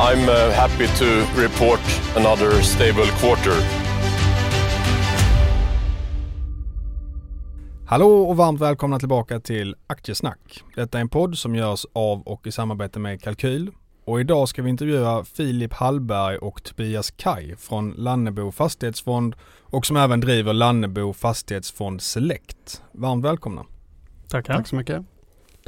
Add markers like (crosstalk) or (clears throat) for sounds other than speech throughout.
I'm uh, happy to report another stable quarter. Hallå och varmt välkomna tillbaka till Aktiesnack. Detta är en podd som görs av och i samarbete med Kalkyl. Och idag ska vi intervjua Filip Hallberg och Tobias Kaj från Lannebo Fastighetsfond och som även driver Lannebo Fastighetsfond Select. Varmt välkomna. Tackar. Tack så mycket.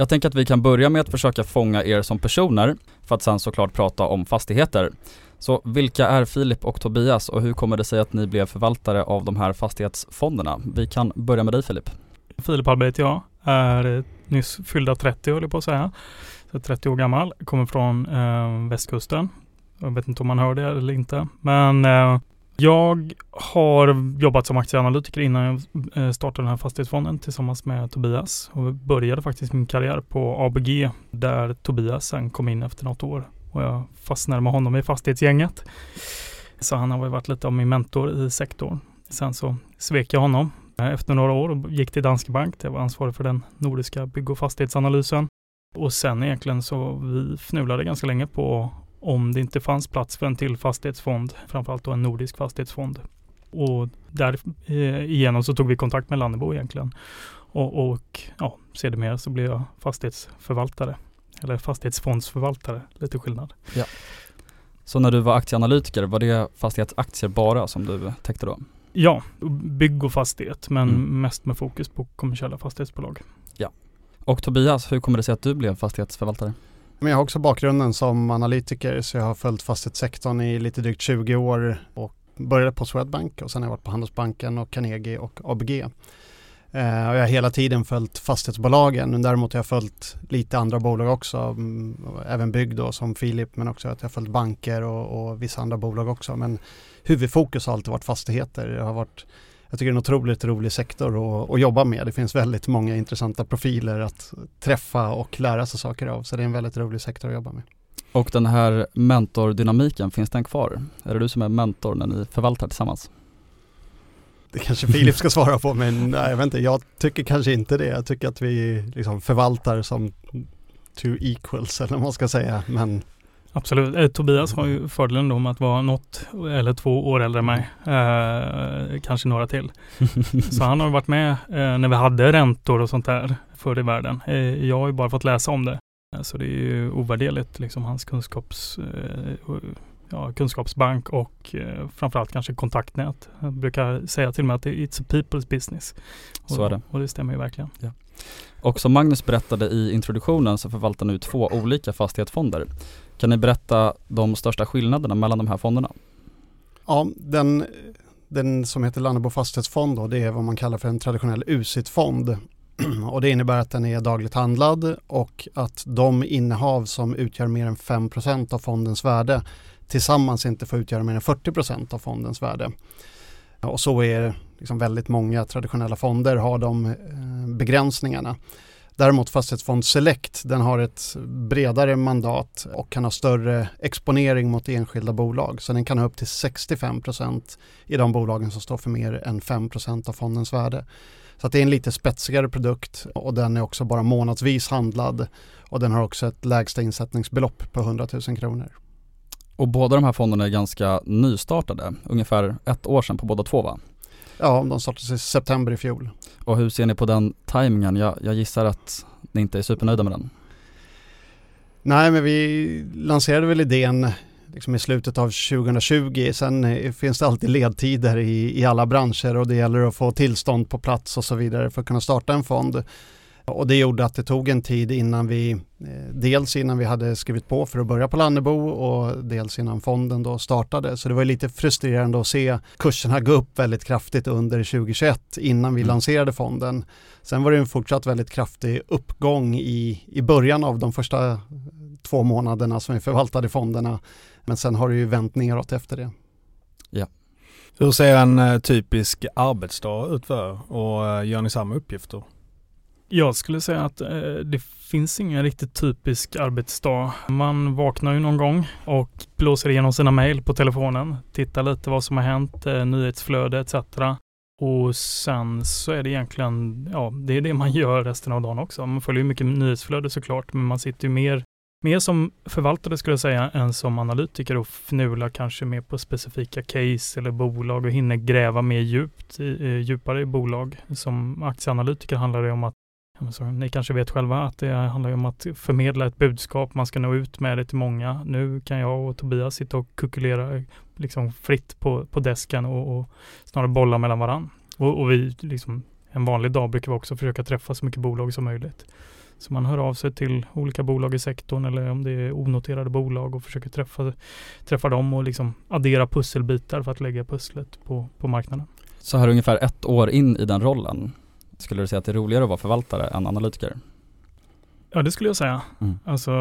Jag tänker att vi kan börja med att försöka fånga er som personer för att sen såklart prata om fastigheter. Så vilka är Filip och Tobias och hur kommer det sig att ni blev förvaltare av de här fastighetsfonderna? Vi kan börja med dig Filip. Filip Hallberg heter jag, är nyss fyllda 30 höll jag på att säga. Så 30 år gammal, kommer från eh, västkusten. Jag vet inte om man hör det eller inte. Men eh, jag har jobbat som aktieanalytiker innan jag eh, startade den här fastighetsfonden tillsammans med Tobias. Och började faktiskt min karriär på ABG där Tobias sen kom in efter något år. Och jag fastnade med honom i fastighetsgänget. Så han har varit lite av min mentor i sektorn. Sen så svek jag honom eh, efter några år och gick till Danske Bank. där Jag var ansvarig för den nordiska bygg och fastighetsanalysen. Och sen egentligen så vi fnulade ganska länge på om det inte fanns plats för en till fastighetsfond, framförallt då en nordisk fastighetsfond. Och där eh, så tog vi kontakt med Lannebo egentligen. Och, och ja, sedermera så blev jag fastighetsförvaltare. Eller fastighetsfondsförvaltare, lite skillnad. Ja. Så när du var aktieanalytiker, var det fastighetsaktier bara som du täckte då? Ja, bygg och fastighet, men Mm. mest med fokus på kommersiella fastighetsbolag. Och Tobias, hur kommer det sig att du blev fastighetsförvaltare? Men jag har också bakgrunden som analytiker så jag har följt fastighetssektorn i lite drygt 20 år och började på Swedbank och sen har jag varit på Handelsbanken och Carnegie och ABG. Eh, och jag har hela tiden följt fastighetsbolagen men däremot har jag följt lite andra bolag också, mm, även bygg då som Filip men också att jag har följt banker och, och vissa andra bolag också. Men huvudfokus har alltid varit fastigheter. Jag har varit jag tycker det är en otroligt rolig sektor att, att jobba med. Det finns väldigt många intressanta profiler att träffa och lära sig saker av. Så det är en väldigt rolig sektor att jobba med. Och den här mentordynamiken, finns den kvar? Är det du som är mentor när ni förvaltar tillsammans? Det kanske Filip ska svara på men nej, jag vet inte, jag tycker kanske inte det. Jag tycker att vi liksom förvaltar som two equals eller vad man ska säga. Men Absolut. Eh, Tobias har ju fördelen då med att vara något eller två år äldre än mig. Eh, kanske några till. (laughs) Så han har varit med eh, när vi hade räntor och sånt där förr i världen. Eh, jag har ju bara fått läsa om det. Eh, Så det är ju ovärderligt, liksom hans kunskaps, eh, ja, kunskapsbank och framförallt kanske kontaktnät. Jag brukar säga till mig att det är it's a people's business. Och, Så är det. Och det stämmer ju verkligen. Och som Magnus berättade i introduktionen så förvaltar nu två olika fastighetsfonder. Kan ni berätta de största skillnaderna mellan de här fonderna? ja, den, den som heter Lannebo fastighetsfond då, det är vad man kallar för en traditionell UCIT-fond. (clears throat) Och det innebär att den är dagligt handlad och att de innehav som utgör mer än 5% av fondens värde tillsammans inte får utgöra mer än 40% av fondens värde. Och så är liksom väldigt många traditionella fonder har de eh, begränsningarna. Däremot Fastighetsfond Select, den har ett bredare mandat och kan ha större exponering mot enskilda bolag. Så den kan ha upp till 65% i de bolagen som står för mer än 5% av fondens värde. Så att det är en lite spetsigare produkt och den är också bara månadsvis handlad och den har också ett lägsta insättningsbelopp på 100 000 kronor. Och båda de här fonderna är ganska nystartade, ungefär ett år sedan på båda två va? Ja, de startades i september i fjol. Och hur ser ni på den tajmingen? Jag, jag gissar att ni inte är supernöjda med den. Nej, men vi lanserade väl idén liksom i slutet av 2020. Sen eh, finns det alltid ledtider i, i alla branscher och det gäller att få tillstånd på plats och så vidare för att kunna starta en fond. Och det gjorde att det tog en tid innan vi, eh, dels innan vi hade skrivit på för att börja på Lannebo och dels innan fonden då startade. Så det var lite frustrerande att se kurserna gå upp väldigt kraftigt under 2021 innan vi mm. lanserade fonden. Sen var det en fortsatt väldigt kraftig uppgång i, i början av de första två månaderna som vi förvaltade fonderna. Men sen har det ju vänt neråt efter det. Ja. Hur ser en eh, typisk arbetsdag ut för och eh, gör ni samma uppgifter? Jag skulle säga att eh, det finns ingen riktigt typisk arbetsdag. Man vaknar ju någon gång och blåser igenom sina mejl på telefonen, tittar lite vad som har hänt, eh, nyhetsflöde etc. Och sen så är det egentligen, ja, det är det man (laughs) gör resten av dagen också. Man följer ju mycket nyhetsflöde såklart, men man sitter ju mer, mer som förvaltare skulle jag säga, än som analytiker och fnular kanske mer på specifika case eller bolag och hinner gräva mer djupt, i, eh, djupare i bolag. Som aktieanalytiker handlar det om att så, ni kanske vet själva att det handlar om att förmedla ett budskap, man ska nå ut med det till många. Nu kan jag och Tobias sitta och kukulera liksom fritt på, på desken och, och snarare bolla mellan varann. Och, och, vi, liksom, en vanlig dag brukar vi också försöka träffa så mycket bolag som möjligt. Så man hör av sig till olika bolag i sektorn eller om det är onoterade bolag och försöker träffa, träffa dem och liksom addera pusselbitar för att lägga pusslet på, på marknaden. Så här ungefär ett år in i den rollen, skulle du säga att det är roligare att vara förvaltare än analytiker? Ja, det skulle jag säga. Mm. Alltså,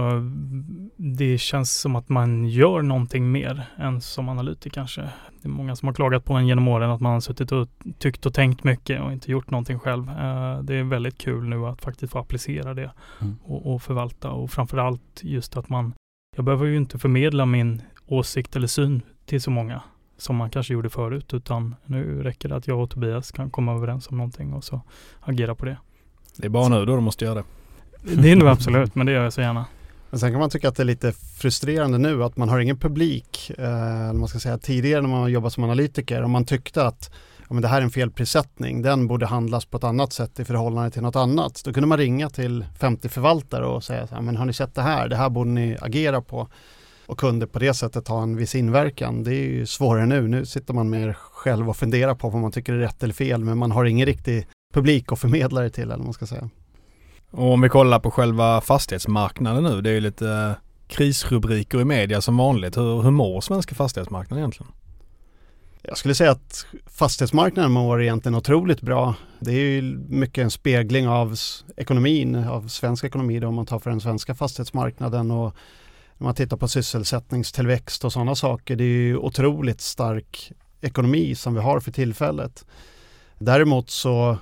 det känns som att man gör någonting mer än som analytiker kanske. Det är många som har klagat på en genom åren att man har suttit och tyckt och tänkt mycket och inte gjort någonting själv. Uh, det är väldigt kul nu att faktiskt få applicera det mm. och, och, förvalta och framförallt just att man, jag behöver ju inte förmedla min åsikt eller syn till så många som man kanske gjorde förut, utan nu räcker det att jag och Tobias kan komma överens om någonting och så agera på det. Det är bara nu då du måste göra det. Det är nog absolut, men det gör jag så gärna. Men sen kan man tycka att det är lite frustrerande nu att man har ingen publik. Eh, man ska säga tidigare när man jobbat som analytiker och man tyckte att ja, men det här är en felprissättning, den borde handlas på ett annat sätt i förhållande till något annat. Då kunde man ringa till 50 förvaltare och säga så här, men har ni sett det här, det här borde ni agera på och kunde på det sättet ha en viss inverkan. Det är ju svårare nu. Nu sitter man mer själv och funderar på vad man tycker är rätt eller fel, men man har ingen riktig publik och förmedlare till, eller vad man ska säga. Och om vi kollar på själva fastighetsmarknaden nu, det är ju lite eh, krisrubriker i media som vanligt. Hur, hur mår svenska fastighetsmarknaden egentligen? Jag skulle säga att fastighetsmarknaden mår egentligen otroligt bra. Det är ju mycket en spegling av ekonomin, av svensk ekonomi då, om man tar för den svenska fastighetsmarknaden och när man tittar på sysselsättningstillväxt och sådana saker. Det är ju otroligt stark ekonomi som vi har för tillfället. Däremot så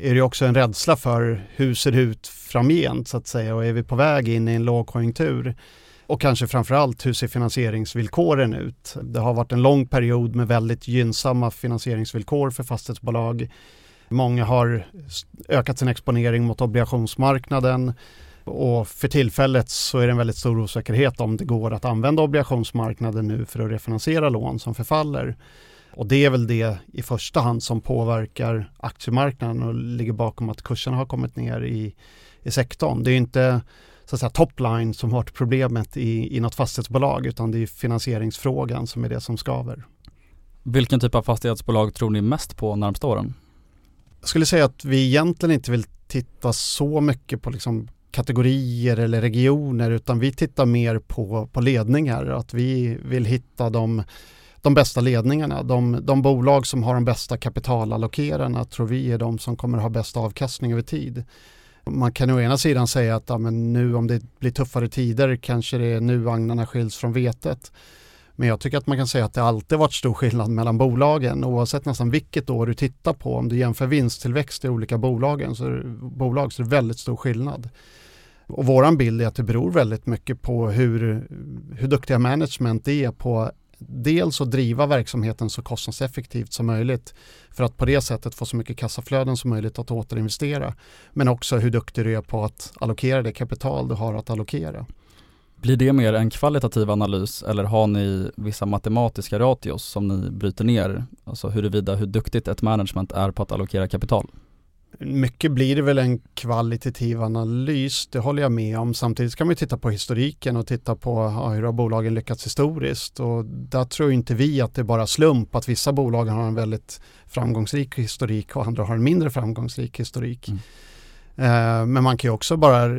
är det också en rädsla för hur ser det ut framgent så att säga och är vi på väg in i en lågkonjunktur? Och kanske framförallt hur ser finansieringsvillkoren ut? Det har varit en lång period med väldigt gynnsamma finansieringsvillkor för fastighetsbolag. Många har ökat sin exponering mot obligationsmarknaden och för tillfället så är det en väldigt stor osäkerhet om det går att använda obligationsmarknaden nu för att refinansiera lån som förfaller. Och det är väl det i första hand som påverkar aktiemarknaden och ligger bakom att kurserna har kommit ner i, i sektorn. Det är inte så att säga topline som har varit problemet i, i något fastighetsbolag utan det är finansieringsfrågan som är det som skaver. Vilken typ av fastighetsbolag tror ni mest på närmsta åren? Jag skulle säga att vi egentligen inte vill titta så mycket på liksom kategorier eller regioner utan vi tittar mer på, på ledningar. Att vi vill hitta de, de bästa ledningarna. De, de bolag som har de bästa kapitalallokerarna tror vi är de som kommer ha bäst avkastning över tid. Man kan å ena sidan säga att ja, men nu om det blir tuffare tider kanske det är nu agnarna skiljs från vetet. Men jag tycker att man kan säga att det alltid varit stor skillnad mellan bolagen oavsett nästan vilket år du tittar på. Om du jämför vinsttillväxt i olika bolagen så, bolag så är det väldigt stor skillnad. Och våran bild är att det beror väldigt mycket på hur, hur duktiga management är på dels att driva verksamheten så kostnadseffektivt som möjligt för att på det sättet få så mycket kassaflöden som möjligt att återinvestera. Men också hur duktig du är på att allokera det kapital du har att allokera. Blir det mer en kvalitativ analys eller har ni vissa matematiska ratios som ni bryter ner? Alltså huruvida hur duktigt ett management är på att allokera kapital? Mycket blir det väl en kvalitativ analys, det håller jag med om. Samtidigt kan man titta på historiken och titta på hur har bolagen lyckats historiskt. Och där tror inte vi att det är bara slump att vissa bolag har en väldigt framgångsrik historik och andra har en mindre framgångsrik historik. Mm. Eh, men man kan ju också bara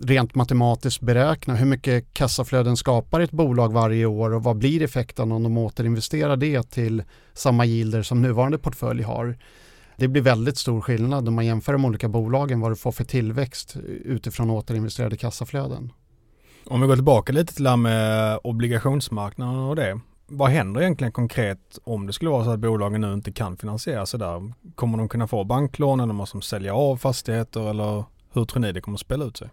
rent matematiskt beräkna hur mycket kassaflöden skapar ett bolag varje år och vad blir effekten om de återinvesterar det till samma yielder som nuvarande portfölj har. Det blir väldigt stor skillnad om man jämför de olika bolagen vad du får för tillväxt utifrån återinvesterade kassaflöden. Om vi går tillbaka lite till det här med obligationsmarknaden och det. Vad händer egentligen konkret om det skulle vara så att bolagen nu inte kan finansiera sig där? Kommer de kunna få banklån eller måste de sälja av fastigheter eller hur tror ni det kommer att spela ut sig?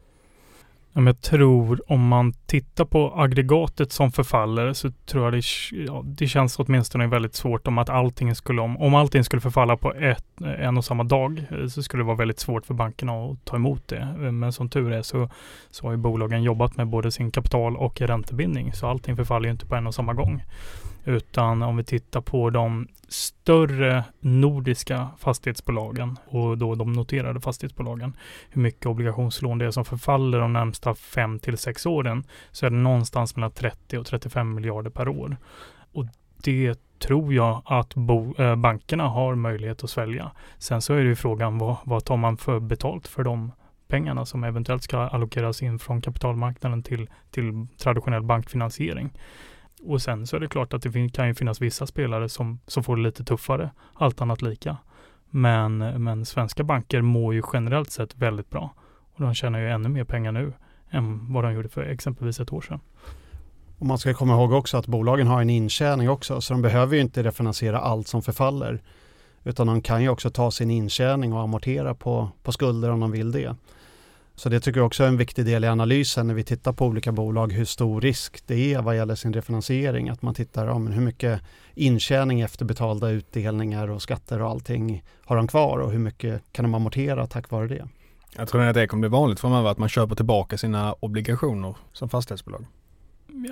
Jag tror om man tittar på aggregatet som förfaller så tror jag det, ja, det känns åtminstone väldigt svårt om att allting skulle, om, om allting skulle förfalla på ett, en och samma dag eh, så skulle det vara väldigt svårt för bankerna att ta emot det. Eh, men som tur är så, så har ju bolagen jobbat med både sin kapital och räntebindning så allting förfaller ju inte på en och samma gång. Utan om vi tittar på de större nordiska fastighetsbolagen och då de noterade fastighetsbolagen, hur mycket obligationslån det är som förfaller de närmsta fem till sex åren, så är det någonstans mellan 30 och 35 miljarder per år. Och det tror jag att bo, äh, bankerna har möjlighet att svälja. Sen så är det ju frågan vad, vad tar man för betalt för de pengarna som eventuellt ska allokeras in från kapitalmarknaden till, till traditionell bankfinansiering. Och sen så är det klart att det kan ju finnas vissa spelare som, som får det lite tuffare, allt annat lika. Men, men svenska banker mår ju generellt sett väldigt bra. Och de tjänar ju ännu mer pengar nu än vad de gjorde för exempelvis ett år sedan. Och man ska komma ihåg också att bolagen har en intjäning också, så de behöver ju inte refinansiera allt som förfaller. Utan de kan ju också ta sin intjäning och amortera på, på skulder om de vill det. Så det tycker jag också är en viktig del i analysen när vi tittar på olika bolag, hur stor risk det är vad gäller sin refinansiering. Att man tittar om hur mycket intjäning efter betalda utdelningar och skatter och allting har de kvar och hur mycket kan de amortera tack vare det. Jag tror att det kommer bli vanligt framöver att man köper tillbaka sina obligationer som fastighetsbolag.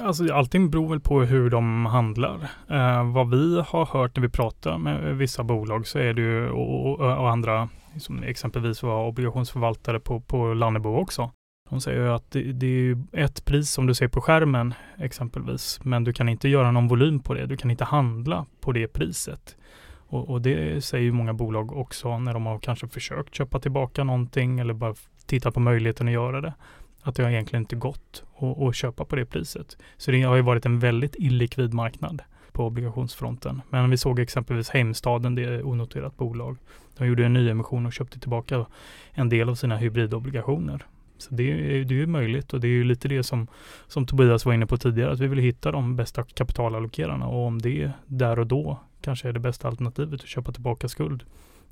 Alltså, allting beror väl på hur de handlar. Eh, vad vi har hört när vi pratar med vissa bolag så är det ju, och, och, och andra som exempelvis var obligationsförvaltare på, på Lannebo också. De säger att det, det, är ett pris som du ser på skärmen exempelvis, men du kan inte göra någon volym på det. Du kan inte handla på det priset. Och, och det säger många bolag också när de har kanske försökt köpa tillbaka någonting eller bara tittat på möjligheten att göra det. Att det har egentligen inte gått att köpa på det priset. Så det har ju varit en väldigt illikvid marknad på obligationsfronten. Men vi såg exempelvis Heimstaden, det är onoterat bolag. De gjorde en nyemission och köpte tillbaka en del av sina hybridobligationer. Så det är, det är ju möjligt och det är ju lite det som, som Tobias var inne på tidigare, att vi vill hitta de bästa kapitalallokerarna och om det där och då kanske är det bästa alternativet att köpa tillbaka skuld.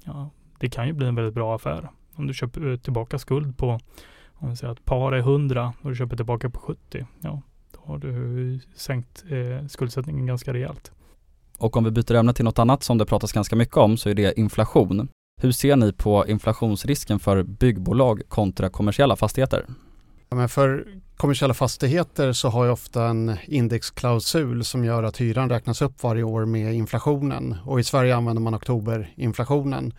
Ja, det kan ju bli en väldigt bra affär. Om du köper eh, tillbaka skuld på, om vi säger att par är 100 och du köper tillbaka på 70, ja, då har du sänkt eh, skuldsättningen ganska rejält. Och om vi byter ämne till något annat som det pratas ganska mycket om så är det inflation. Hur ser ni på inflationsrisken för byggbolag kontra kommersiella fastigheter? Ja, men för kommersiella fastigheter så har jag ofta en indexklausul som gör att hyran räknas upp varje år med inflationen och i Sverige använder man oktoberinflationen.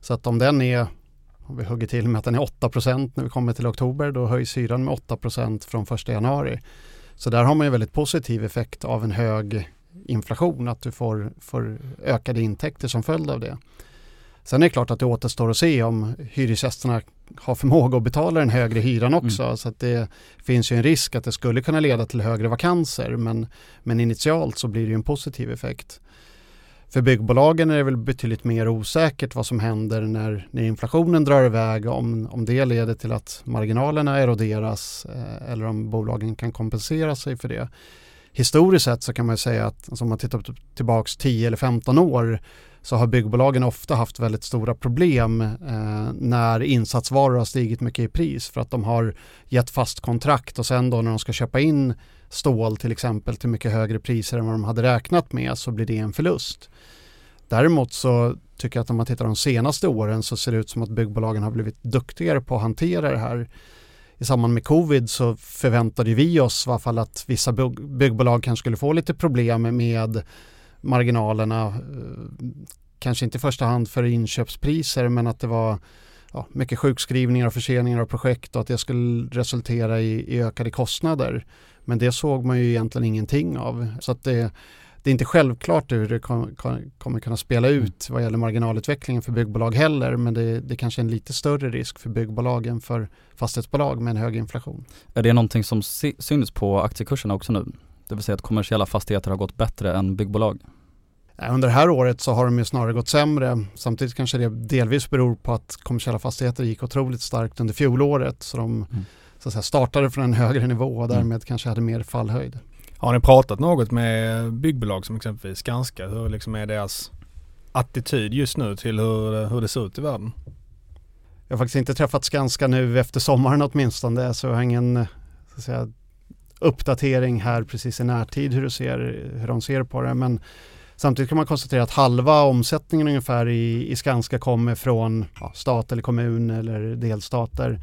Så att om den är, om vi hugger till med att den är 8% när vi kommer till oktober, då höjs hyran med 8% från 1 januari. Så där har man ju väldigt positiv effekt av en hög inflation, att du får, får ökade intäkter som följd av det. Sen är det klart att det återstår att se om hyresgästerna har förmåga att betala den högre hyran också. Mm. Så att det finns ju en risk att det skulle kunna leda till högre vakanser men, men initialt så blir det ju en positiv effekt. För byggbolagen är det väl betydligt mer osäkert vad som händer när, när inflationen drar iväg, om, om det leder till att marginalerna eroderas eh, eller om bolagen kan kompensera sig för det. Historiskt sett så kan man säga att alltså om man tittar tillbaks 10 eller 15 år så har byggbolagen ofta haft väldigt stora problem eh, när insatsvaror har stigit mycket i pris för att de har gett fast kontrakt och sen då när de ska köpa in stål till exempel till mycket högre priser än vad de hade räknat med så blir det en förlust. Däremot så tycker jag att om man tittar de senaste åren så ser det ut som att byggbolagen har blivit duktigare på att hantera det här. I samband med covid så förväntade vi oss i alla fall att vissa byggbolag kanske skulle få lite problem med marginalerna. Eh, kanske inte i första hand för inköpspriser men att det var ja, mycket sjukskrivningar och förseningar av projekt och att det skulle resultera i, i ökade kostnader. Men det såg man ju egentligen ingenting av. Så att det, det är inte självklart hur det kom, kom, kommer kunna spela mm. ut vad gäller marginalutvecklingen för byggbolag heller. Men det, det kanske är en lite större risk för byggbolag än för fastighetsbolag med en hög inflation. Är det någonting som syns på aktiekurserna också nu? Det vill säga att kommersiella fastigheter har gått bättre än byggbolag? Under det här året så har de ju snarare gått sämre. Samtidigt kanske det delvis beror på att kommersiella fastigheter gick otroligt starkt under fjolåret. Så de mm. så att säga, startade från en högre nivå och därmed mm. kanske hade mer fallhöjd. Har ni pratat något med byggbolag som exempelvis Skanska? Hur liksom är deras attityd just nu till hur, hur det ser ut i världen? Jag har faktiskt inte träffat Skanska nu efter sommaren åtminstone så jag har ingen så att säga, uppdatering här precis i närtid hur, du ser, hur de ser på det. Men samtidigt kan man konstatera att halva omsättningen ungefär i, i Skanska kommer från ja, stat eller kommun eller delstater.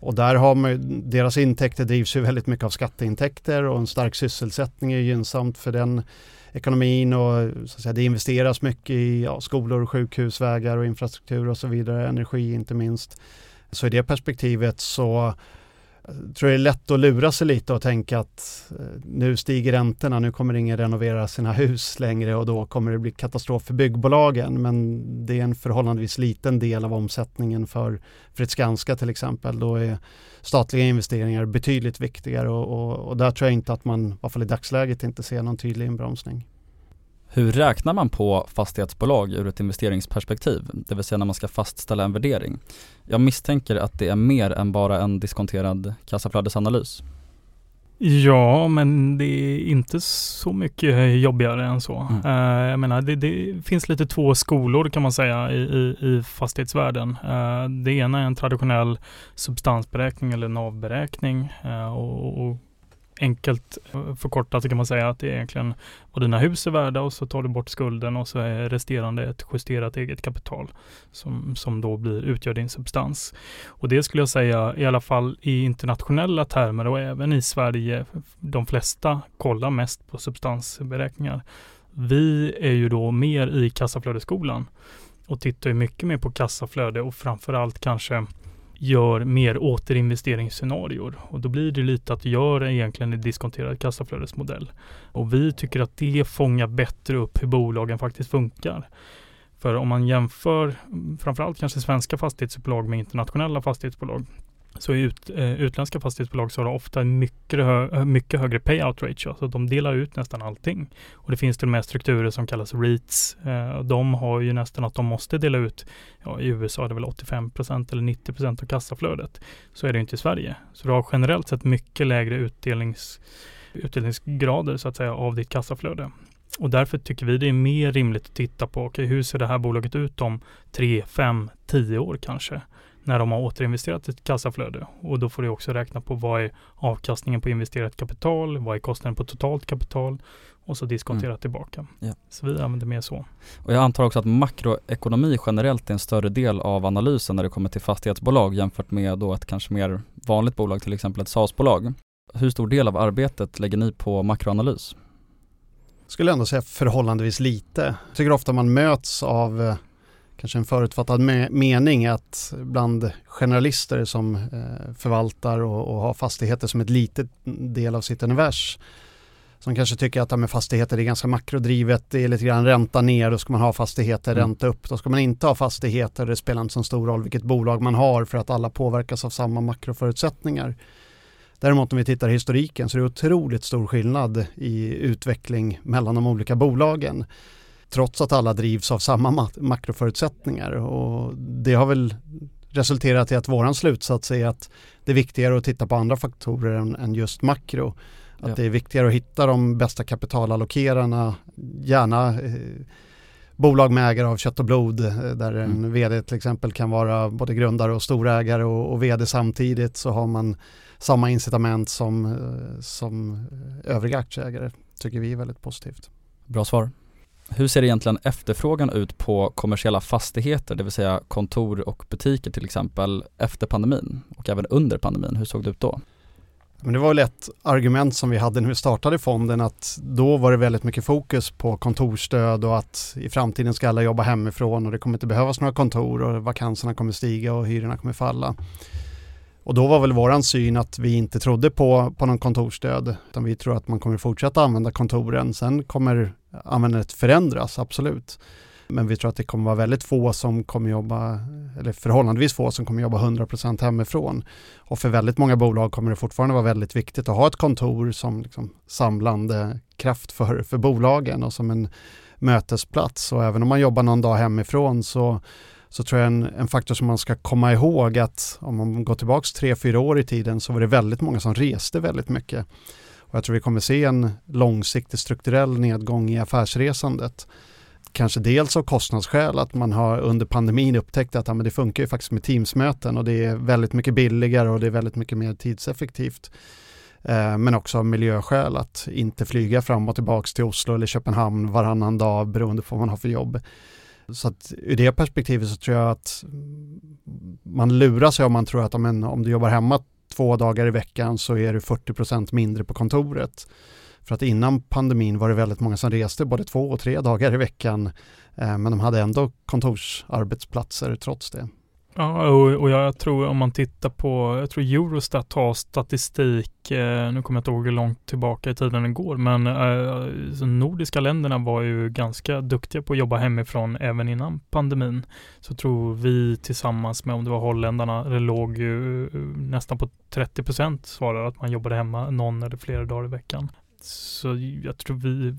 Och där har man, deras intäkter drivs ju väldigt mycket av skatteintäkter och en stark sysselsättning är gynnsamt för den ekonomin och så att säga, det investeras mycket i ja, skolor, sjukhus, vägar och infrastruktur och så vidare, energi inte minst. Så i det perspektivet så jag tror det är lätt att lura sig lite och tänka att eh, nu stiger räntorna, nu kommer ingen renovera sina hus längre och då kommer det bli katastrof för byggbolagen. Men det är en förhållandevis liten del av omsättningen för, för ett Skanska till exempel. Då är statliga investeringar betydligt viktigare och, och, och där tror jag inte att man, i alla fall i dagsläget, inte ser någon tydlig inbromsning. Hur räknar man på fastighetsbolag ur ett investeringsperspektiv, det vill säga när man ska fastställa en värdering? Jag misstänker att det är mer än bara en diskonterad kassaflödesanalys. Ja, men det är inte så mycket jobbigare än så. Mm. Uh, jag menar, det, det, finns lite två skolor kan man säga i, i, i fastighetsvärlden. Uh, det ena är en traditionell substansberäkning eller navberäkning uh, och, och enkelt eh, förkortat så kan man säga att det är egentligen vad dina hus är värda och så tar du bort skulden och så är resterande ett justerat eget kapital som, som då blir, utgör din substans. Och det skulle jag säga i alla fall i internationella termer och även i Sverige, de flesta kollar mest på substansberäkningar. Vi är ju då mer i kassaflödesskolan och tittar ju mycket mer på kassaflöde och framförallt kanske gör mer återinvesteringsscenarier och då blir det lite att göra egentligen en diskonterad kassaflödesmodell. Och vi tycker att det fångar bättre upp hur bolagen faktiskt funkar. För om man jämför mm, framförallt kanske svenska fastighetsbolag med internationella fastighetsbolag så i ut, eh, utländska fastighetsbolag så har de ofta mycket, hö, mycket högre payout ratio. Så de delar ut nästan allting. Och det finns till och med strukturer som kallas REITs. Eh, de har ju nästan att de måste dela ut, ja, i USA är det väl 85% eller 90% av kassaflödet. Så är det inte i Sverige. Så du har generellt sett mycket lägre utdelnings, utdelningsgrader så att säga av ditt kassaflöde. Och därför tycker vi det är mer rimligt att titta på, okay, hur ser det här bolaget ut om 3, 5, 10 år kanske? När de har återinvesterat ett kassaflöde. Och då får du också räkna på vad är avkastningen på investerat kapital, vad är kostnaden på totalt kapital och så diskontera mm. tillbaka. Ja. Så vi använder mer så. Och jag antar också att makroekonomi generellt är en större del av analysen när det kommer till fastighetsbolag jämfört med då ett kanske mer vanligt bolag, till exempel ett SAS-bolag. Hur stor del av arbetet lägger ni på makroanalys? Skulle ändå säga förhållandevis lite. Jag tycker ofta man möts av eh, kanske en förutfattad mening att bland generalister som eh, förvaltar och, och har fastigheter som ett litet del av sitt univers som kanske tycker att med fastigheter är ganska makrodrivet, det är lite grann ränta ner, då ska man ha fastigheter, mm. ränta upp, då ska man inte ha fastigheter, det spelar inte så stor roll vilket bolag man har för att alla påverkas av samma makroförutsättningar. Däremot om vi tittar i historiken så är det otroligt stor skillnad i utveckling mellan de olika bolagen trots att alla drivs av samma makroförutsättningar. Och det har väl resulterat i att våran slutsats är att det är viktigare att titta på andra faktorer än, än just makro. Att ja. det är viktigare att hitta de bästa kapitalallokerarna, gärna eh, bolag med ägare av kött och blod eh, där en mm. vd till exempel kan vara både grundare och storägare och, och vd samtidigt så har man samma incitament som, eh, som övriga aktieägare tycker vi är väldigt positivt. Bra svar. Hur ser egentligen efterfrågan ut på kommersiella fastigheter, det vill säga kontor och butiker till exempel, efter pandemin och även under pandemin? Hur såg det ut då? Men det var väl ett argument som vi hade när vi startade fonden att då var det väldigt mycket fokus på kontorsstöd och att i framtiden ska alla jobba hemifrån och det kommer inte behövas några kontor och vakanserna kommer stiga och hyrorna kommer falla. Och då var väl våran syn att vi inte trodde på, på någon kontorsstöd utan vi tror att man kommer fortsätta använda kontoren. Sen kommer användandet förändras, absolut. Men vi tror att det kommer vara väldigt få som kommer jobba, eller förhållandevis få som kommer jobba 100% hemifrån. Och för väldigt många bolag kommer det fortfarande vara väldigt viktigt att ha ett kontor som liksom samlande kraft för, för bolagen och som en mötesplats. Och även om man jobbar någon dag hemifrån så, så tror jag en, en faktor som man ska komma ihåg att om man går tillbaka tre, fyra år i tiden så var det väldigt många som reste väldigt mycket. Och jag tror vi kommer se en långsiktig strukturell nedgång i affärsresandet kanske dels av kostnadsskäl, att man har under pandemin upptäckt att ja, men det funkar ju faktiskt med Teamsmöten och det är väldigt mycket billigare och det är väldigt mycket mer tidseffektivt. Eh, men också av miljöskäl, att inte flyga fram och tillbaka till Oslo eller Köpenhamn varannan dag beroende på vad man har för jobb. Så att ur det perspektivet så tror jag att man lurar sig om man tror att om, om du jobbar hemma två dagar i veckan så är du 40% mindre på kontoret. För att innan pandemin var det väldigt många som reste både två och tre dagar i veckan. Eh, men de hade ändå kontorsarbetsplatser trots det. Ja, och, jag tror om man tittar på, jag tror Eurostat har statistik, eh, nu kommer jag inte ihåg hur långt tillbaka i tiden det går, men eh, de nordiska länderna var ju ganska duktiga på att jobba hemifrån även innan pandemin. Så tror vi tillsammans med, om det var holländarna, det låg ju eh, nästan på 30 procent svarade att man jobbade hemma någon eller flera dagar i veckan. Så jag tror vi,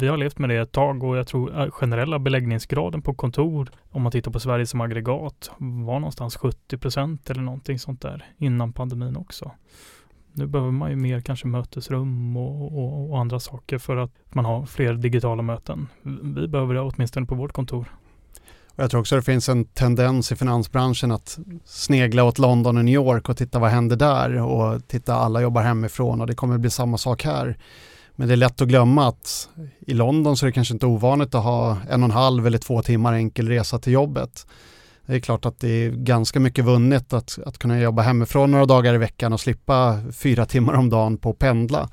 vi har levt med det ett tag och jag tror äh, generella beläggningsgraden på kontor, om man tittar på Sverige som aggregat, var någonstans 70 procent eller någonting sånt där innan pandemin också. Nu behöver man ju mer kanske mötesrum och, och, och andra saker för att man har fler digitala möten. Vi behöver det åtminstone på vårt kontor. Och jag tror också det finns en tendens i finansbranschen att snegla åt London och New York och titta vad händer där och titta alla jobbar hemifrån och det kommer bli samma sak här. Men det är lätt att glömma att i London så är det kanske inte ovanligt att ha en och en halv eller två timmar enkel resa till jobbet. Det är klart att det är ganska mycket vunnet att, att kunna jobba hemifrån några dagar i veckan och slippa fyra timmar om dagen på att pendla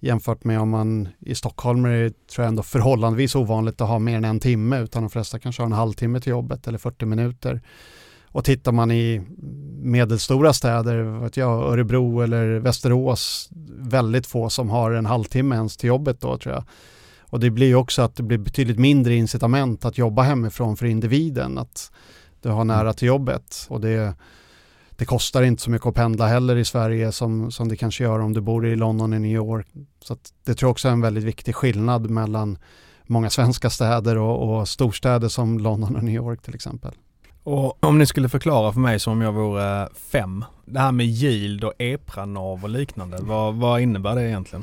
jämfört med om man i Stockholm är det tror jag ändå förhållandevis ovanligt att ha mer än en timme utan de flesta kanske har en halvtimme till jobbet eller 40 minuter. Och tittar man i medelstora städer, vet jag, Örebro eller Västerås, väldigt få som har en halvtimme ens till jobbet då tror jag. Och det blir ju också att det blir betydligt mindre incitament att jobba hemifrån för individen, att du har nära till jobbet. Och det det kostar inte så mycket att pendla heller i Sverige som, som det kanske gör om du bor i London eller New York. Så det tror jag också är en väldigt viktig skillnad mellan många svenska städer och, och storstäder som London och New York till exempel. Och om ni skulle förklara för mig som om jag vore fem, det här med yield och EPRA-nav och liknande, vad, vad innebär det egentligen?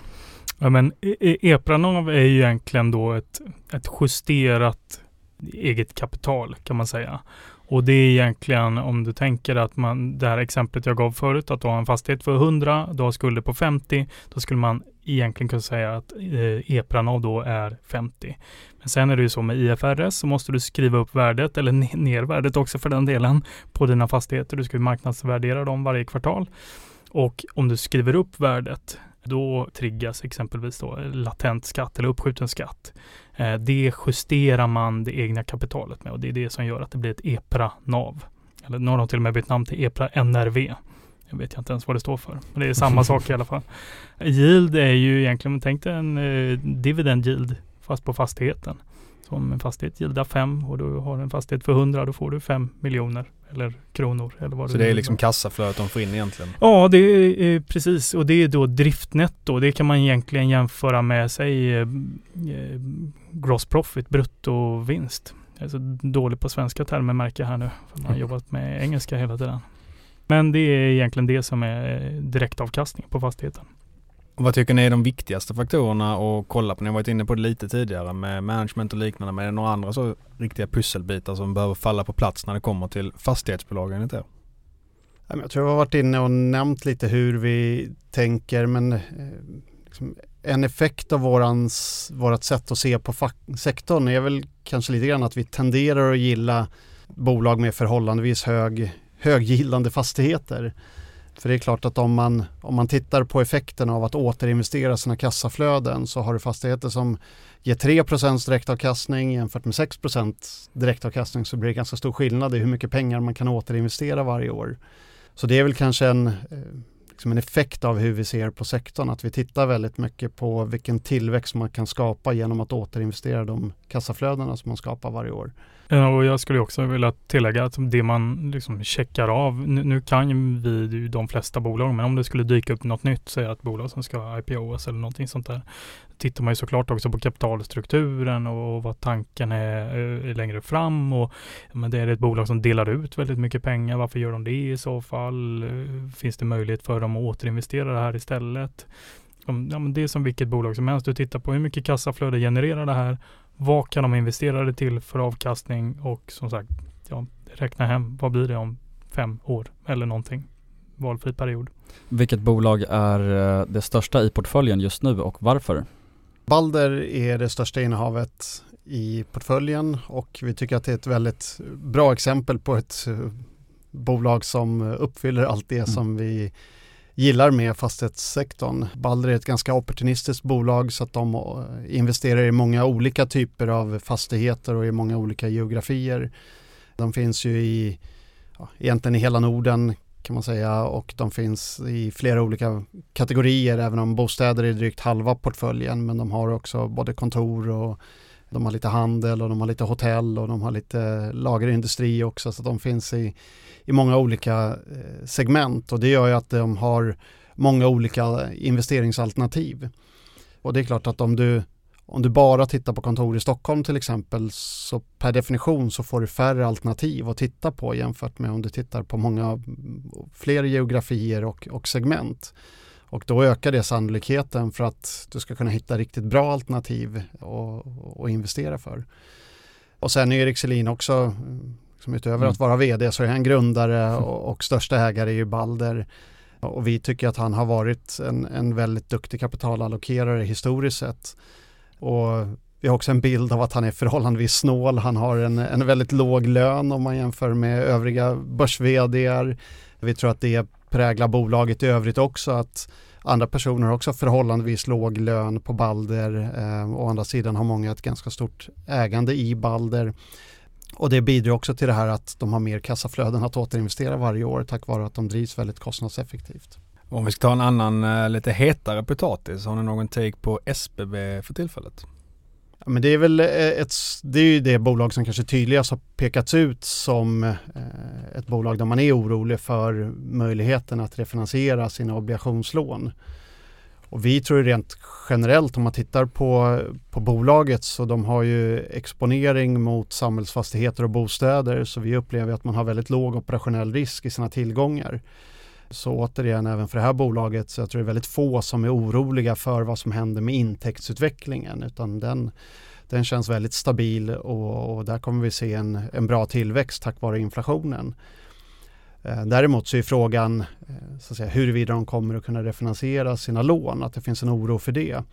Ja men EPRA-nav är ju egentligen då ett, ett justerat eget kapital kan man säga. Och det är egentligen om du tänker att man, det här exemplet jag gav förut, att du har en fastighet för 100, du har skulder på 50, då skulle man egentligen kunna säga att eh, EPRANAV då är 50. Men sen är det ju så med IFRS så måste du skriva upp värdet, eller ner värdet också för den delen, på dina fastigheter. Du ska marknadsvärdera dem varje kvartal. Och om du skriver upp värdet, då triggas exempelvis då latent skatt eller uppskjuten skatt. Eh, det justerar man det egna kapitalet med och det är det som gör att det blir ett EPRA-NAV. Eller nu har de till och med bytt namn till EPRA NRV. Jag vet inte ens vad det står för. Men det är samma sak i alla fall. Yield är ju egentligen, tänk dig en eh, dividend yield fast på fastigheten. Så om en fastighet gildar 5 och du har en fastighet för 100 då får du 5 miljoner eller kronor. Eller vad så det är liksom kassaflödet de får in egentligen? Ja, det är precis och det är då driftnetto. Det kan man egentligen jämföra med sig eh, eh, gross profit, bruttovinst. Jag är så dålig på svenska termer märker jag här nu. För man har jobbat med engelska hela tiden. Men det är egentligen det som är direktavkastning på fastigheten. Vad tycker ni är de viktigaste faktorerna att kolla på? Ni har varit inne på det lite tidigare med management och liknande. Men är det några andra så riktiga pusselbitar som behöver falla på plats när det kommer till fastighetsbolagen inte? Jag tror jag har varit inne och nämnt lite hur vi tänker men eh, liksom, en effekt av vårans, vårat sätt att se på sektorn är väl kanske lite grann att vi tenderar att gilla bolag med förhållandevis hög, höggillande fastigheter. För det är klart att om man, om man tittar på effekten av att återinvestera sina kassaflöden så har du fastigheter som ger 3% direktavkastning jämfört med 6% direktavkastning så blir det ganska stor skillnad i hur mycket pengar man kan återinvestera varje år. Så det är väl kanske en, eh, liksom en effekt av hur vi ser på sektorn, att vi tittar väldigt mycket på vilken tillväxt man kan skapa genom att återinvestera de kassaflödena som man skapar varje år. Ja, och jag skulle också vilja tillägga att det man liksom checkar av, nu, nu kan ju vi de flesta bolag, men om det skulle dyka upp något nytt, säga att bolag som ska IPOs eller någonting sånt där, tittar man ju såklart också på kapitalstrukturen och vad tanken är, är längre fram och men det är ett bolag som delar ut väldigt mycket pengar. Varför gör de det i så fall? Eh, finns det möjlighet för dem att återinvestera det här istället? Ja, men det är som vilket bolag som helst. Du tittar på hur mycket kassaflöde genererar det här vad kan de investera det till för avkastning och som sagt, ja, räkna hem vad blir det om fem år eller någonting. Valfri period. Vilket bolag är eh, det största i portföljen just nu och varför? Balder är det största innehavet i portföljen och vi tycker att det är ett väldigt bra exempel på ett eh, bolag som uppfyller allt det mm. som vi gillar med fastighetssektorn. Balder är ett ganska opportunistiskt bolag så att de eh, investerar i många olika typer av fastigheter och i många olika geografier. De finns ju i, ja, egentligen i hela Norden kan man säga och de finns i flera olika kategorier även om bostäder är drygt halva portföljen men de har också både kontor och de har lite handel och de har lite hotell och de har lite lagerindustri också så de finns i, i många olika eh, segment och det gör ju att de har många olika investeringsalternativ. Och det är klart att om du, om du bara tittar på kontor i Stockholm till exempel så per definition så får du färre alternativ att titta på jämfört med om du tittar på många fler geografier och, och segment. Och då ökar det sannolikheten för att du ska kunna hitta riktigt bra alternativ att investera för. Och sen är Erik Selin också, som utöver mm. att vara vd så är han grundare och, och största ägare i Balder. Och vi tycker att han har varit en, en väldigt duktig kapitalallokerare historiskt sett. Och vi har också en bild av att han är förhållandevis snål. Han har en, en väldigt låg lön om man jämför med övriga börs Vi tror att det prägla bolaget i övrigt också att andra personer har också förhållandevis låg lön på Balder. Eh, å andra sidan har många ett ganska stort ägande i Balder. Och det bidrar också till det här att de har mer kassaflöden att återinvestera varje år tack vare att de drivs väldigt kostnadseffektivt. Om vi ska ta en annan eh, lite hetare potatis, har ni någon take på SBB för tillfället? Ja, men det är väl eh, ett, det är ju det bolag som kanske tydligast har pekats ut som eh, ett bolag där man är orolig för möjligheten att refinansiera sina obligationslån. Och vi tror rent generellt om man tittar på, på bolaget så de har ju exponering mot samhällsfastigheter och bostäder så vi upplever att man har väldigt låg operationell risk i sina tillgångar. Så återigen, även för det här bolaget, så jag tror det är väldigt få som är oroliga för vad som händer med intäktsutvecklingen, utan den, den känns väldigt stabil och, och där kommer vi se en, en bra tillväxt tack vare inflationen. Eh, däremot så är frågan eh, så att säga, huruvida de kommer att kunna refinansiera sina lån, att det finns en oro för det.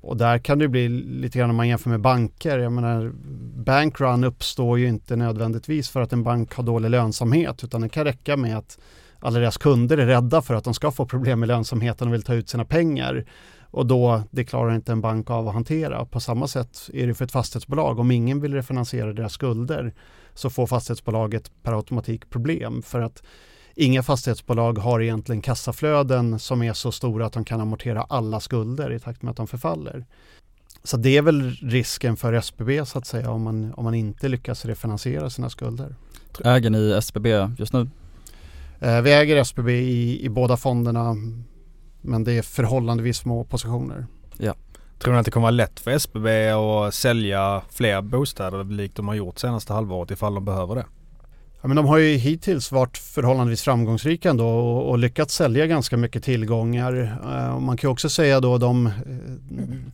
Och där kan det bli lite grann om man jämför med banker. Jag menar, bankrun uppstår ju inte nödvändigtvis för att en bank har dålig lönsamhet utan det kan räcka med att alla deras kunder är rädda för att de ska få problem med lönsamheten och vill ta ut sina pengar. Och då, det klarar inte en bank av att hantera. På samma sätt är det för ett fastighetsbolag. Om ingen vill refinansiera deras skulder så får fastighetsbolaget per automatik problem. För att inga fastighetsbolag har egentligen kassaflöden som är så stora att de kan amortera alla skulder i takt med att de förfaller. Så det är väl risken för SBB så att säga om man, om man inte lyckas refinansiera sina skulder. Äger ni SBB just nu? Eh, vi äger SBB i, i båda fonderna men det är förhållandevis små positioner. Ja. Tror ni att det kommer vara lätt för SBB att sälja fler bostäder likt de har gjort senaste halvåret ifall de behöver det? Ja, men de har ju hittills varit förhållandevis framgångsrika ändå och, och lyckats sälja ganska mycket tillgångar. Uh, man kan också säga då de uh,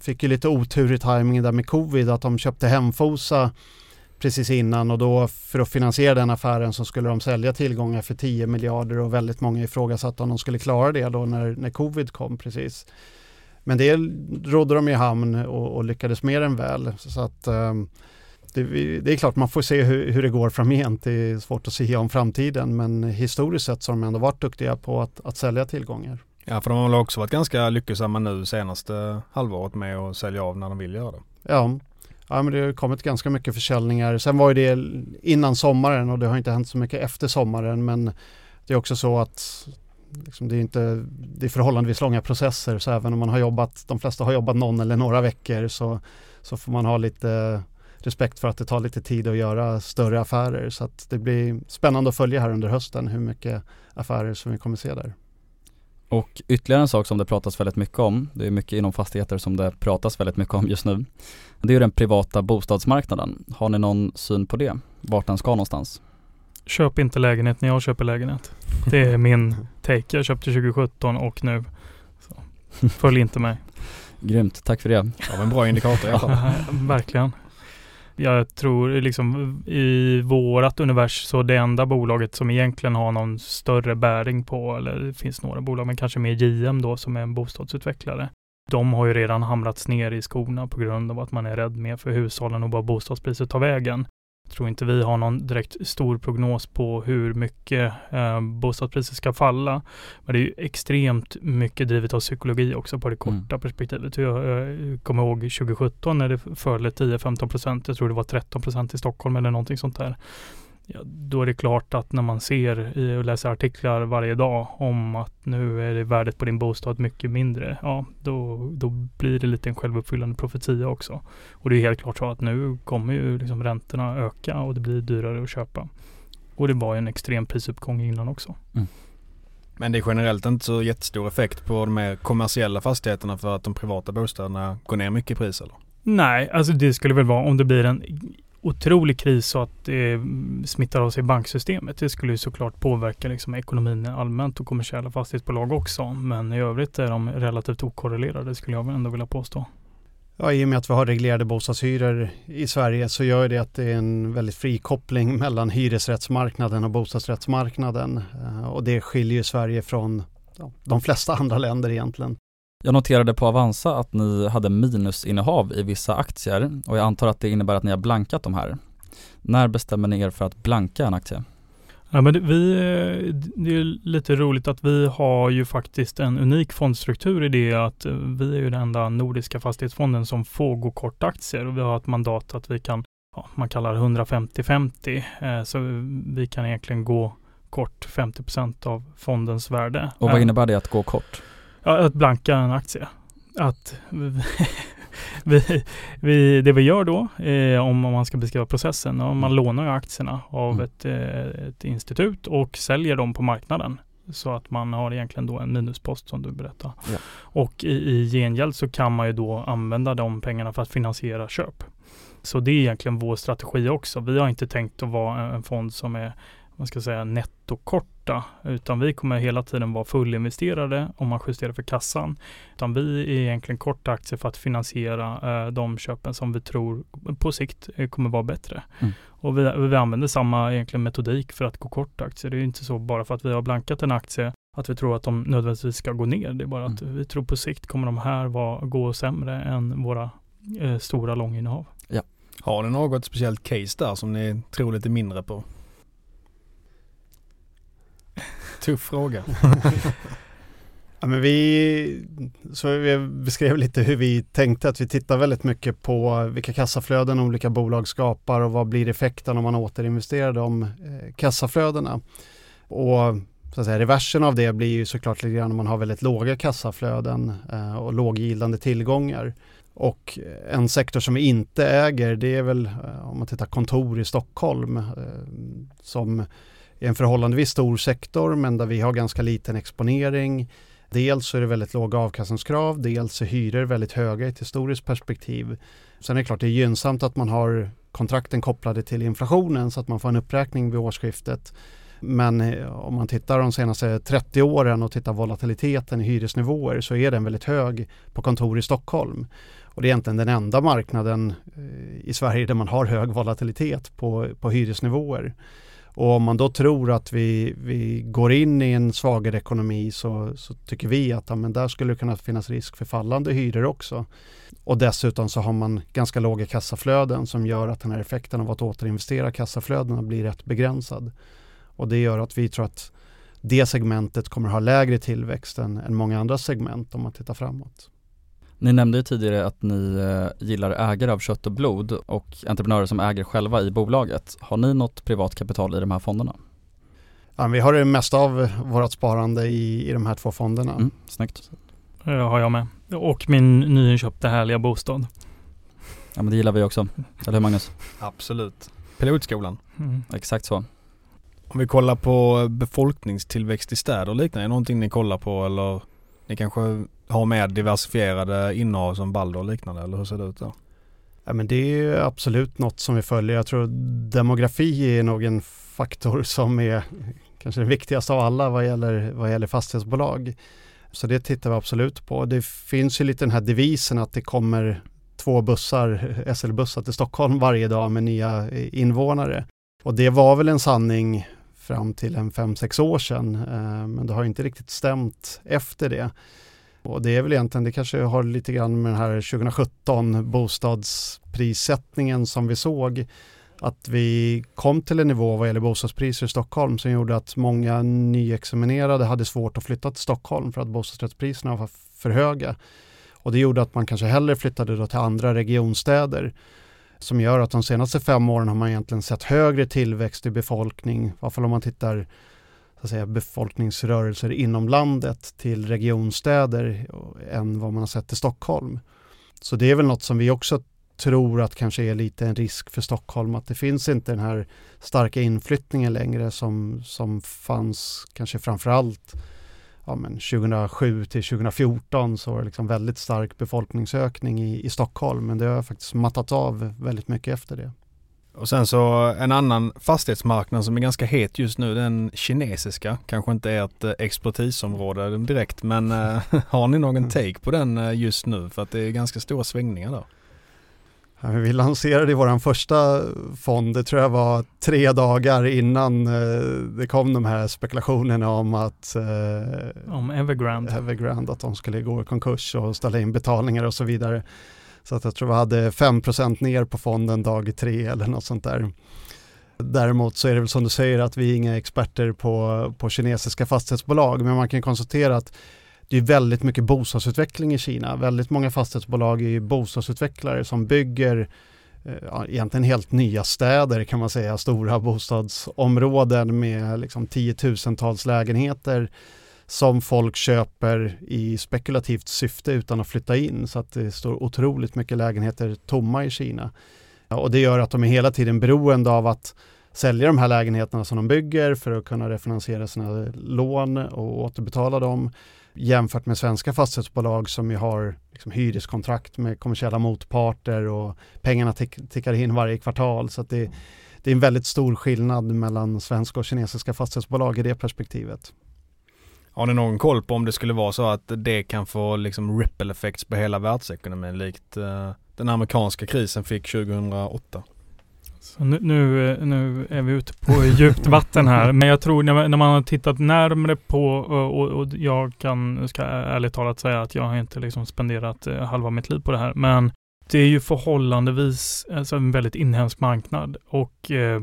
fick ju lite otur i tajmingen där med covid att de köpte Hemfosa precis innan och då för att finansiera den affären så skulle de sälja tillgångar för 10 miljarder och väldigt många ifrågasatte om de skulle klara det då när, när covid kom precis. Men det rådde de i hamn och, och lyckades mer än väl. Så att, um, det, det, är klart man får se hur, hur, det går framgent. Det är svårt att säga om framtiden men historiskt sett så har de ändå varit duktiga på att, att sälja tillgångar. Ja, för de har väl också varit ganska lyckosamma nu senaste halvåret med att sälja av när de vill göra det. Ja, ja men det har kommit ganska mycket försäljningar. Sen var ju det innan sommaren och det har inte hänt så mycket efter sommaren men det är också så att liksom det, är inte, det är förhållandevis långa processer så även om man har jobbat, de flesta har jobbat någon eller några veckor så, så får man ha lite respekt för att det tar lite tid att göra större affärer så att det blir spännande att följa här under hösten hur mycket affärer som vi kommer se där. Och ytterligare en sak som det pratas väldigt mycket om, det är mycket inom fastigheter som det pratas väldigt mycket om just nu. Det är den privata bostadsmarknaden. Har ni någon syn på det? Vart den ska någonstans? Köp inte lägenhet när jag köper lägenhet. Det är (laughs) min take. Jag köpte 2017 och nu. Så. Följ inte mig. Grymt, tack för det. Det var en bra indikator i alla fall. (laughs) Verkligen. Jag tror liksom i vårat univers så det enda bolaget som egentligen har någon större bäring på, eller det finns några bolag, men kanske mer JM då som är en bostadsutvecklare. De har ju redan hamrats ner i skorna på grund av att man är rädd mer för hushållen och vad bostadspriset tar vägen tror inte vi har någon direkt stor prognos på hur mycket eh, bostadspriser ska falla. Men det är ju extremt mycket drivet av psykologi också på det mm. korta mm. perspektivet. Jag, jag kommer ihåg 2017 när det föll 10-15 procent. Jag tror det var 13 procent i Stockholm eller någonting sånt där ja, då är det klart att när man ser och läser artiklar varje dag om att nu är det värdet på din bostad mycket mindre. Ja, då, då blir det lite en självuppfyllande profetia också. Och det är helt klart så att nu kommer ju liksom räntorna öka och det blir dyrare att köpa. Och det var ju en extrem prisuppgång innan också. Mm. Men det är generellt inte så jättestor effekt på de mer kommersiella fastigheterna för att de privata bostäderna går ner mycket i pris eller? Nej, alltså det skulle väl vara om det blir en otrolig kris så att det mm, smittar av sig i banksystemet. Det skulle ju såklart påverka liksom ekonomin allmänt och kommersiella fastighetsbolag också. Men i övrigt är de relativt okorrelerade skulle jag ändå vilja påstå. Ja, i och med att vi har reglerade bostadshyror i Sverige så gör det att det är en väldigt fri koppling (laughs) mellan hyresrättsmarknaden och bostadsrättsmarknaden. Eh, och det skiljer Sverige från de flesta andra länder egentligen. Jag noterade på Avanza att ni hade minusinnehav i vissa aktier och jag antar att det innebär att ni har blankat de här. När bestämmer ni er för att blanka en aktie? Ja, men det, vi, det är lite roligt att vi har ju faktiskt en unik fondstruktur i det att vi är ju den enda nordiska fastighetsfonden som får gå kort aktier och vi har ett mandat att vi kan, ja, man kallar det 150-50, eh, så vi kan egentligen gå kort 50% av fondens värde. Och vad eh. innebär det att gå kort? Ja, att blanka en aktie. Att (laughs) vi, vi, det vi gör då, eh, om man ska beskriva processen, om man mm. lånar aktierna av mm. ett, eh, ett institut och säljer dem på marknaden. Så att man har egentligen då en minuspost som du berättade. Ja. Och i, i gengäld så kan man ju då använda de pengarna för att finansiera köp. Så det är egentligen vår strategi också. Vi har inte tänkt att vara en fond som är man ska säga nettokorta, utan vi kommer hela tiden vara fullinvesterade om man justerar för kassan. Utan vi är egentligen korta aktier för att finansiera eh, de köpen som vi tror på sikt eh, kommer vara bättre. Mm. Och vi, vi använder samma egentligen metodik för att gå kort aktier. Det är inte så bara för att vi har blankat en aktie att vi tror att de nödvändigtvis ska gå ner. Det är bara mm. att vi tror på sikt kommer de här vara, gå sämre än våra eh, stora långinnehav. Ja. Har ni något speciellt case där som ni tror lite mindre på? Tuff fråga. (laughs) ja, men vi, så vi beskrev lite hur vi tänkte att vi tittar väldigt mycket på vilka kassaflöden olika bolag skapar och vad blir effekten om man återinvesterar de eh, kassaflödena. Och så att säga, reversen av det blir ju såklart lite grann om man har väldigt låga kassaflöden eh, och låggildande tillgångar. Och en sektor som vi inte äger det är väl eh, om man tittar kontor i Stockholm eh, som är en förhållandevis stor sektor men där vi har ganska liten exponering. Dels så är det väldigt låga avkastningskrav, dels är hyror väldigt höga i ett historiskt perspektiv. Sen är det klart det är gynnsamt att man har kontrakten kopplade till inflationen så att man får en uppräkning vid årsskiftet. Men eh, om man tittar de senaste 30 åren och tittar volatiliteten i hyresnivåer så är den väldigt hög på kontor i Stockholm. Och det är egentligen den enda marknaden eh, i Sverige där man har hög volatilitet på, på hyresnivåer. Och om man då tror att vi, vi går in i en svagare ekonomi så, så tycker vi att ja, men där skulle det kunna finnas risk för fallande hyror också. Och dessutom så har man ganska låga kassaflöden som gör att den här effekten av att återinvestera kassaflödena blir rätt begränsad. Och det gör att vi tror att det segmentet kommer ha lägre tillväxt än, än många andra segment om man tittar framåt. Ni nämnde ju tidigare att ni eh, gillar ägare av kött och blod och entreprenörer som äger själva i bolaget. Har ni något privat kapital i de här fonderna? Ja, vi har det mesta av vårt sparande i, i de här två fonderna. Mm, snyggt. Det har jag med. Och min nyinköpta härliga bostad. Ja men det gillar vi också. Eller hur Magnus? Absolut. Pilotskolan. Mm. Exakt så. Om vi kollar på befolkningstillväxt i städer och liknande, är det någonting ni kollar på eller ni kanske har mer diversifierade innehav som Balder och liknande eller hur ser det ut då? Ja, men det är absolut något som vi följer. Jag tror demografi är nog en faktor som är kanske den viktigaste av alla vad gäller, vad gäller fastighetsbolag. Så det tittar vi absolut på. Det finns ju lite den här devisen att det kommer två bussar, SL-bussar till Stockholm varje dag med nya invånare. Och det var väl en sanning fram till en 5-6 år sedan, eh, men det har inte riktigt stämt efter det. Och det är väl egentligen, det kanske har lite grann med den här 2017 bostadsprissättningen som vi såg, att vi kom till en nivå vad gäller bostadspriser i Stockholm som gjorde att många nyexaminerade hade svårt att flytta till Stockholm för att bostadsrättspriserna var för höga. Och det gjorde att man kanske hellre flyttade då till andra regionstäder som gör att de senaste fem åren har man egentligen sett högre tillväxt i befolkning, i alla fall om man tittar så att säga, befolkningsrörelser inom landet till regionstäder eh, än vad man har sett i Stockholm. Så det är väl något som vi också tror att kanske är lite en risk för Stockholm, att det finns inte den här starka inflyttningen längre som, som fanns kanske framförallt ja, men 2007 till 2014 så var det liksom väldigt stark befolkningsökning i, i Stockholm men det har faktiskt mattat av väldigt mycket efter det. Och sen så en annan fastighetsmarknad som är ganska het just nu, den kinesiska. Kanske inte är ett eh, expertisområde direkt men äh, (laughs) har ni någon mm. take på den eh, just nu? För att det är ganska stora svängningar där. Vi lanserade vår första fond, det tror jag var tre dagar innan det kom de här spekulationerna om att om Evergrande. Evergrande, att de skulle gå i konkurs och ställa in betalningar och så vidare. Så att jag tror vi hade 5% ner på fonden dag tre eller något sånt där. Däremot så är det väl som du säger att vi är inga experter på, på kinesiska fastighetsbolag, men man kan konstatera att det är väldigt mycket bostadsutveckling i Kina. Väldigt många fastighetsbolag är bostadsutvecklare som bygger eh, ja, egentligen helt nya städer kan man säga, stora bostadsområden med liksom tiotusentals lägenheter som folk köper i spekulativt syfte utan att flytta in så att det står otroligt mycket lägenheter tomma i Kina. Och det gör att de är hela tiden beroende av att sälja de här lägenheterna som de bygger för att kunna refinansiera sina lån och återbetala dem jämfört med svenska fastighetsbolag som ju har liksom hyreskontrakt med kommersiella motparter och pengarna tick tickar in varje kvartal. Så det, det är en väldigt stor skillnad mellan svenska och kinesiska fastighetsbolag i det perspektivet. Har ni någon koll på om det skulle vara så att det kan få liksom ripple effects på hela världsekonomin likt eh, den amerikanska krisen fick 2008? Så nu, nu, nu, är vi ute på djupt vatten här, men jag tror när, när man har tittat närmre på och, och, jag kan, ska ärligt talat säga att jag har inte liksom spenderat eh, halva mitt liv på det här, men det är ju förhållandevis alltså en väldigt inhemsk marknad och eh,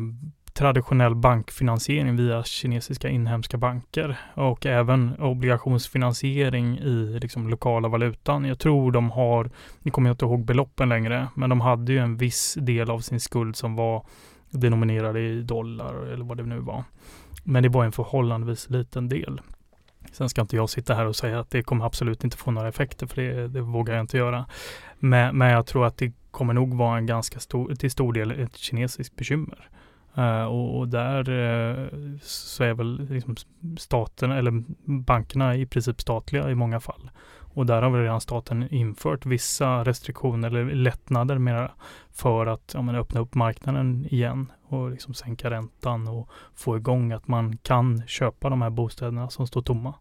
traditionell bankfinansiering via kinesiska inhemska banker och även obligationsfinansiering i liksom lokala valutan. Jag tror de har, nu kommer jag inte ihåg beloppen längre, men de hade ju en viss del av sin skuld som var denominerad i dollar eller vad det nu var. Men det var en förhållandevis liten del. Sen ska inte jag sitta här och säga att det kommer absolut inte få några effekter, för det, det vågar jag inte göra. Men, men jag tror att det kommer nog vara en ganska stor, till stor del ett kinesiskt bekymmer. Uh, och, och, där uh, så är väl liksom staten eller bankerna i princip statliga i många fall. Och där har väl redan staten infört vissa restriktioner eller lättnader mera för att ja, men, öppna upp marknaden igen och liksom sänka räntan och få igång att man kan köpa de här bostäderna som står tomma.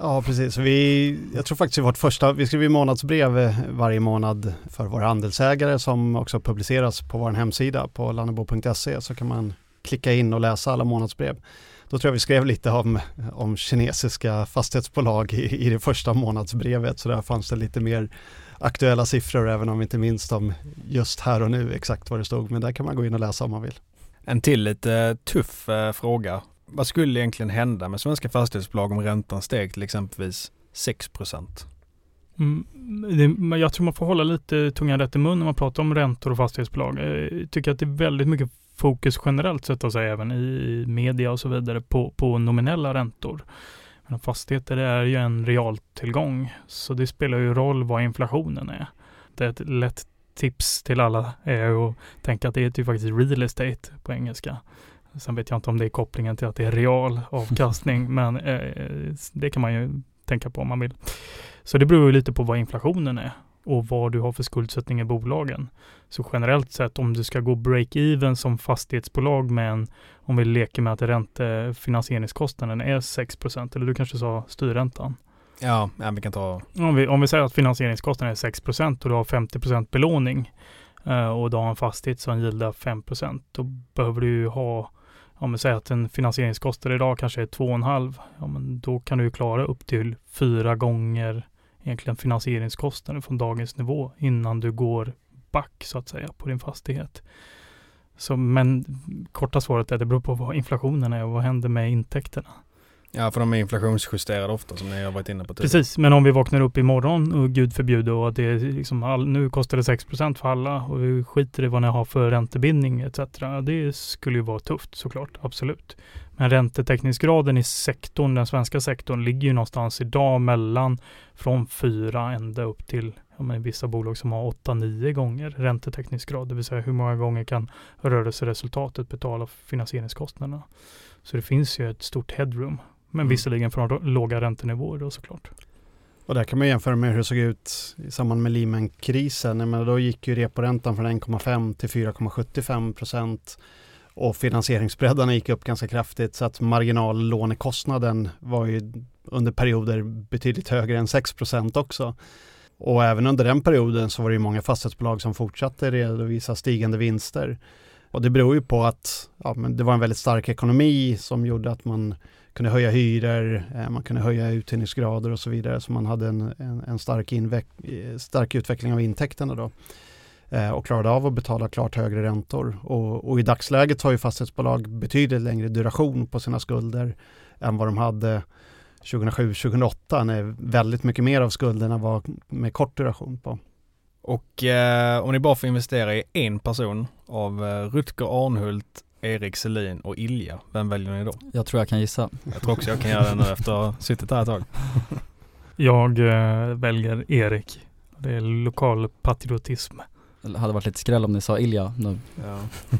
Ja, precis. Vi, jag tror faktiskt i vårt första, vi skriver månadsbrev eh, varje månad för våra andelsägare som också publiceras på vår hemsida på lannebo.se så kan man klicka in och läsa alla månadsbrev. Då tror jag vi skrev lite om, om kinesiska fastighetsbolag i, i det första månadsbrevet så där fanns det lite mer aktuella siffror även om vi inte minns dem just här och nu exakt vad det stod men där kan man gå in och läsa om man vill. En till lite tuff eh, fråga. Vad skulle egentligen hända med svenska fastighetsbolag om räntan steg till exempelvis 6 Mm, det, jag tror man får hålla lite tungan rätt i mun när man pratar om räntor och fastighetsbolag. Eh, jag tycker att det är väldigt mycket fokus generellt sett alltså även i media och så vidare på, på nominella räntor. Men fastigheter är ju en realtillgång så det spelar ju roll vad inflationen är. Det är ett lätt tips till alla är att tänka att det är ju faktiskt real estate på engelska. Sen vet jag inte om det är kopplingen till att det är real avkastning, (laughs) men eh, det kan man ju tänka på om man vill. Så det beror ju lite på vad inflationen är och vad du har för skuldsättning i bolagen. Så generellt sett om du ska gå break-even som fastighetsbolag med en, om vi leker med att räntefinansieringskostnaden är 6% eller du kanske sa styrräntan. Ja, ja vi kan ta... Om vi, om vi säger att finansieringskostnaden är 6% och du har 50% belåning eh, och du har en fastighet som gildar 5% då behöver du ju ha om vi säger att en finansieringskostnad idag kanske är 2,5, ja men då kan du ju klara upp till fyra gånger egentligen finansieringskostnaden från dagens nivå innan du går back så att säga på din fastighet. Så, men korta svaret är det beror på vad inflationen är och vad händer med intäkterna. Ja, för de är inflationsjusterade ofta som ni har varit inne på tidigare. Precis, men om vi vaknar upp imorgon och gud förbjude och att det är liksom all, nu kostar det 6 för alla och vi skiter i vad ni har för räntebindning etc. Det skulle ju vara tufft såklart, absolut. Men räntetäckningsgraden i sektorn, den svenska sektorn, ligger ju någonstans idag mellan från 4 ända upp till ja, men vissa bolag som har 8-9 gånger räntetäckningsgrad, det vill säga hur många gånger kan rörelseresultatet betala finansieringskostnaderna. Så det finns ju ett stort headroom men mm. visserligen från låga räntenivåer då såklart. Och där kan man jämföra med hur det såg ut i samband med Lehman-krisen. Men då gick ju reporäntan från 1,5 till 4,75 procent och finansieringsbreddarna gick upp ganska kraftigt så att marginallånekostnaden var ju under perioder betydligt högre än 6 procent också. Och även under den perioden så var det ju många fastighetsbolag som fortsatte redovisa stigande vinster. Och det beror ju på att ja, men det var en väldigt stark ekonomi som gjorde att man kunde höja hyror, eh, man kunde höja uthyrningsgrader och så vidare. Så man hade en, en, en stark, eh, stark utveckling av intäkterna då. Eh, och klarade av att betala klart högre räntor. Och, och i dagsläget har ju fastighetsbolag betydligt längre duration på sina skulder än vad de hade 2007-2008 när väldigt mycket mer av skulderna var med kort duration på. Och eh, om ni bara får investera i en person av eh, Rutger Arnhult Erik Selin och Ilja. Vem väljer ni då? Jag tror jag kan gissa. Jag tror också jag kan göra det nu efter att ha suttit här ett tag. (laughs) jag eh, väljer Erik. Det är lokal patriotism. Det hade varit lite skräll om ni sa Ilja nu. Ja. (laughs)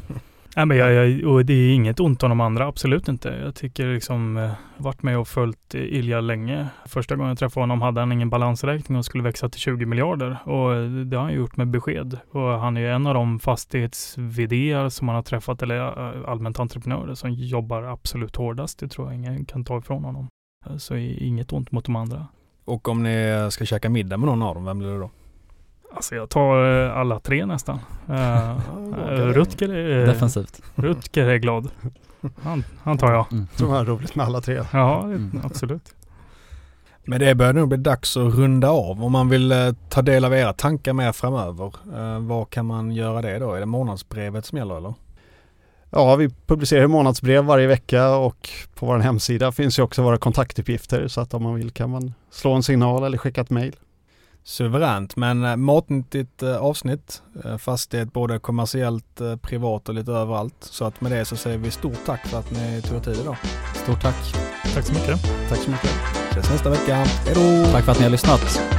Nej, men jag, jag, och det är inget ont om de andra, absolut inte. Jag tycker liksom, eh, varit med och följt Ilja länge. Första gången jag träffade honom hade han ingen balansräkning och skulle växa till 20 miljarder. Och det har han gjort med besked. Och han är en av de fastighets som man har träffat, eller eh, allmänt entreprenörer, som jobbar absolut hårdast. Det tror jag ingen kan ta ifrån honom. Så inget ont mot de andra. Och om ni ska käka middag med någon av dem, vem blir det då? Alltså jag tar eh, alla tre nästan. (laughs) Uh, Rutger är... Defensivt. Rutger är glad. Han, han tar jag. Mm. Tror han är roligt med alla tre. Ja, mm. absolut. Men det börjar nog bli dags att runda av. Om man vill eh, ta del av era tankar mer framöver, eh, var kan man göra det då? Är det månadsbrevet som gäller eller? Ja, vi publicerar månadsbrev varje vecka och på vår hemsida finns ju också våra kontaktuppgifter så att om man vill kan man slå en signal eller skicka ett mejl. Suveränt, men eh, matnyttigt eh, avsnitt. Eh, fastighet både kommersiellt, privat och lite överallt. Så att med det så säger vi stort tack för att ni tog er tid idag. Stort tack. Tack så mycket. Tack så mycket. Ses nästa vecka. Hej då! Tack för att ni har lyssnat.